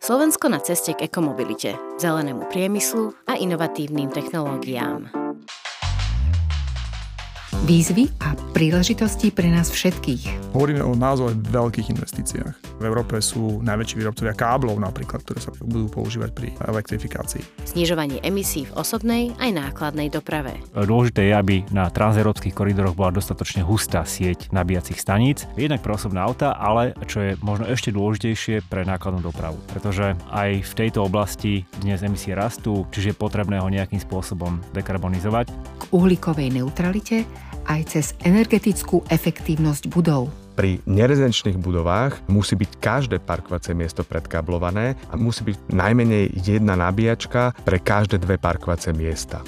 Slovensko na ceste k ekomobilite, zelenému priemyslu a inovatívnym technológiám. Výzvy a príležitosti pre nás všetkých. Hovoríme o naozaj veľkých investíciách. V Európe sú najväčší výrobcovia káblov napríklad, ktoré sa budú používať pri elektrifikácii. Znižovanie emisí v osobnej aj nákladnej doprave. Dôležité je, aby na transeurópskych koridoroch bola dostatočne hustá sieť nabíjacích staníc, jednak pre osobné auta, ale čo je možno ešte dôležitejšie pre nákladnú dopravu. Pretože aj v tejto oblasti dnes emisie rastú, čiže je potrebné ho nejakým spôsobom dekarbonizovať. K uhlíkovej neutralite aj cez energetickú efektívnosť budov. Pri nerezidenčných budovách musí byť každé parkovacie miesto predkablované a musí byť najmenej jedna nabíjačka pre každé dve parkovacie miesta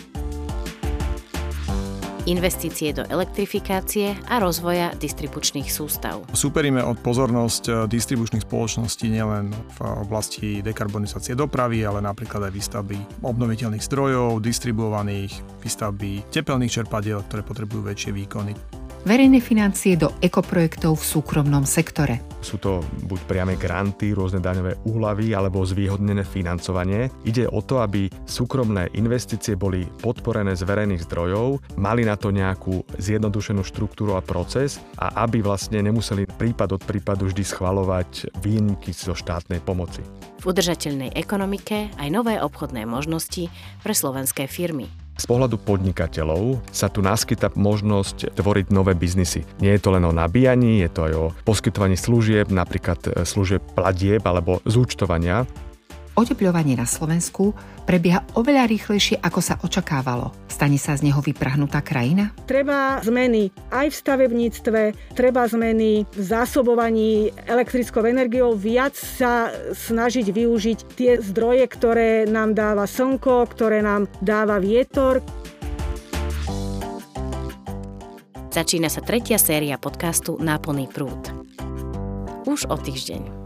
investície do elektrifikácie a rozvoja distribučných sústav. Superíme od pozornosť eh, distribučných spoločností nielen v oblasti dekarbonizácie dopravy, ale napríklad aj výstavby obnoviteľných zdrojov, distribuovaných, výstavby tepelných čerpadiel, ktoré potrebujú väčšie výkony verejné financie do ekoprojektov v súkromnom sektore. Sú to buď priame granty, rôzne daňové úlavy alebo zvýhodnené financovanie. Ide o to, aby súkromné investície boli podporené z verejných zdrojov, mali na to nejakú zjednodušenú štruktúru a proces a aby vlastne nemuseli prípad od prípadu vždy schvalovať výnimky zo štátnej pomoci. V udržateľnej ekonomike aj nové obchodné možnosti pre slovenské firmy. Z pohľadu podnikateľov sa tu naskyta možnosť tvoriť nové biznisy. Nie je to len o nabíjaní, je to aj o poskytovaní služieb, napríklad e, služieb platieb alebo zúčtovania otepľovanie na Slovensku prebieha oveľa rýchlejšie, ako sa očakávalo. Stane sa z neho vyprahnutá krajina? Treba zmeny aj v stavebníctve, treba zmeny v zásobovaní elektrickou energiou, viac sa snažiť využiť tie zdroje, ktoré nám dáva slnko, ktoré nám dáva vietor. Začína sa tretia séria podcastu Náplný prúd. Už o týždeň.